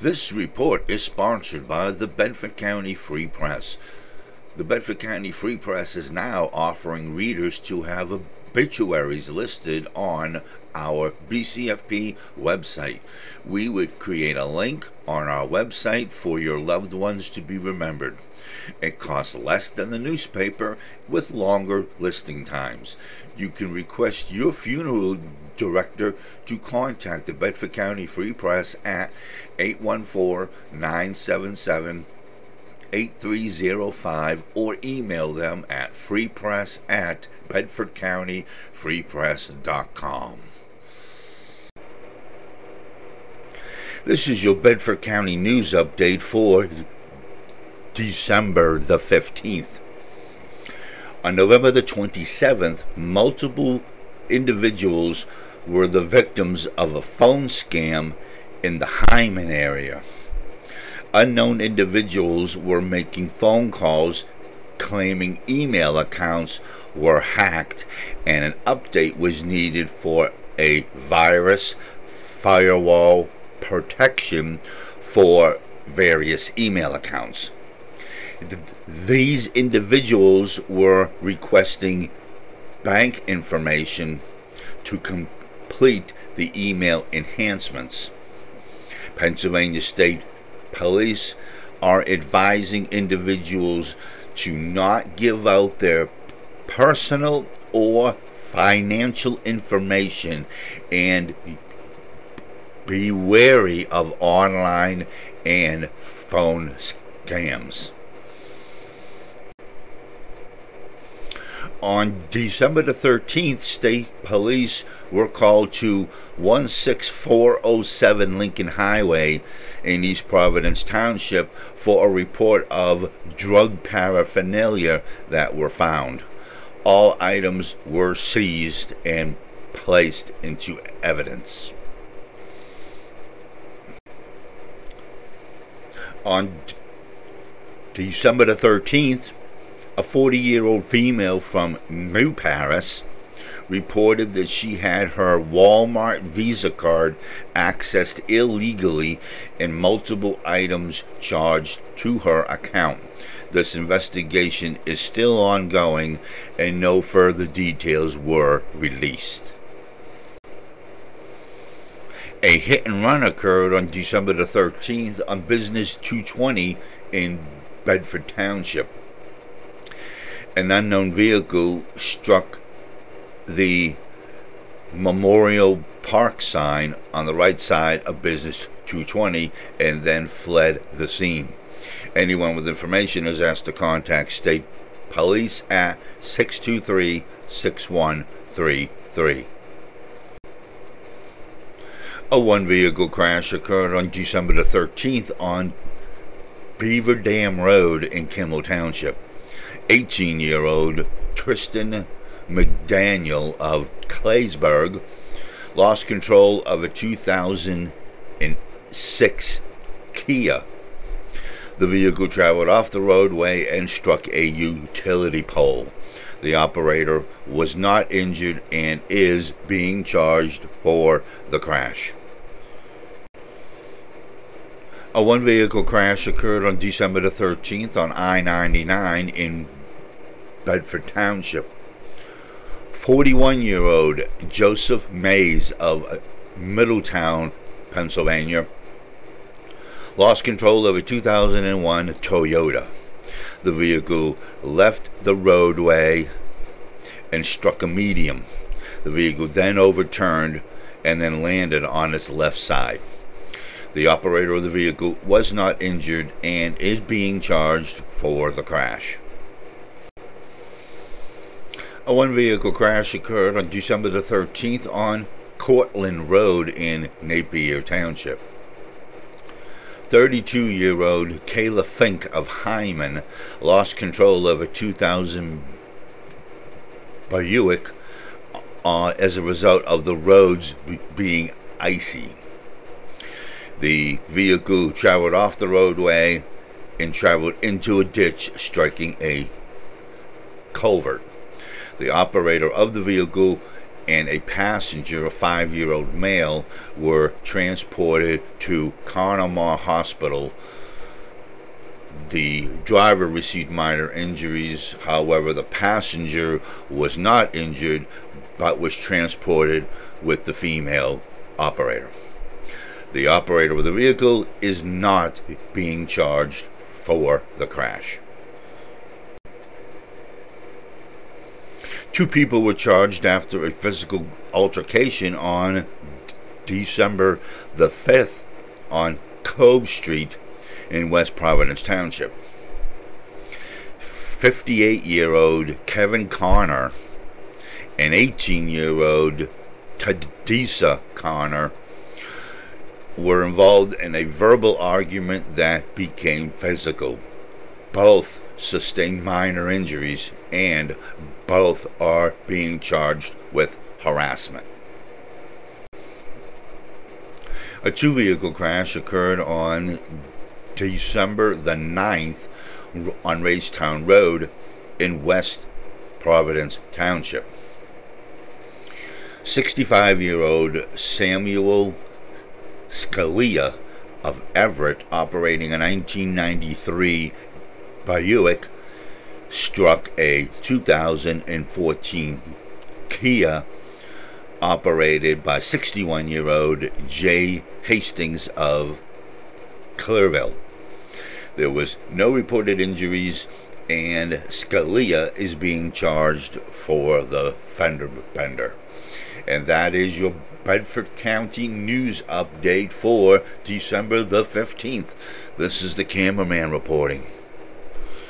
This report is sponsored by the Bedford County Free Press. The Bedford County Free Press is now offering readers to have obituaries listed on our BCFP website. We would create a link on our website for your loved ones to be remembered. It costs less than the newspaper with longer listing times. You can request your funeral director to contact the Bedford County Free Press at 814 977 8305 or email them at freepress at bedfordcountyfreepress.com. This is your Bedford County news update for December the 15th. On November the 27th, multiple individuals were the victims of a phone scam in the Hyndman area. Unknown individuals were making phone calls claiming email accounts were hacked and an update was needed for a virus firewall protection for various email accounts. These individuals were requesting bank information to complete the email enhancements. Pennsylvania State Police are advising individuals to not give out their personal or financial information and be wary of online and phone scams. On December the 13th, state police were called to 16407 Lincoln Highway in East Providence Township for a report of drug paraphernalia that were found. All items were seized and placed into evidence. On December the 13th, a 40 year old female from New Paris reported that she had her Walmart Visa card accessed illegally and multiple items charged to her account. This investigation is still ongoing and no further details were released. A hit and run occurred on December the 13th on Business 220 in Bedford Township. An unknown vehicle struck the Memorial Park sign on the right side of Business 220 and then fled the scene. Anyone with information is asked to contact State Police at 623 6133. A one vehicle crash occurred on December the 13th on Beaver Dam Road in Kimmel Township. 18 year old Tristan McDaniel of Claysburg lost control of a 2006 Kia. The vehicle traveled off the roadway and struck a utility pole. The operator was not injured and is being charged for the crash. A one vehicle crash occurred on December the 13th on I 99 in Bedford Township. 41 year old Joseph Mays of Middletown, Pennsylvania, lost control of a 2001 Toyota. The vehicle left the roadway and struck a medium. The vehicle then overturned and then landed on its left side. The operator of the vehicle was not injured and is being charged for the crash. A one vehicle crash occurred on December the 13th on Cortland Road in Napier Township. 32 year old Kayla Fink of Hyndman lost control of a 2000 Buick uh, as a result of the roads being icy. The vehicle traveled off the roadway and traveled into a ditch, striking a culvert. The operator of the vehicle and a passenger, a five-year-old male, were transported to Conemaugh Hospital. The driver received minor injuries. However, the passenger was not injured, but was transported with the female operator. The operator of the vehicle is not being charged for the crash. Two people were charged after a physical altercation on December the 5th on Cove Street in West Providence Township. 58 year old Kevin Connor and 18 year old Tadisa Connor were involved in a verbal argument that became physical. Both sustained minor injuries and both are being charged with harassment. A two vehicle crash occurred on December the 9th on Racetown Road in West Providence Township. 65 year old Samuel Scalia of Everett, operating a 1993 Buick struck a 2014 Kia operated by 61 year old Jay Hastings of Clearville. There was no reported injuries, and Scalia is being charged for the fender bender. And that is your Bedford County news update for December the 15th. This is the cameraman reporting.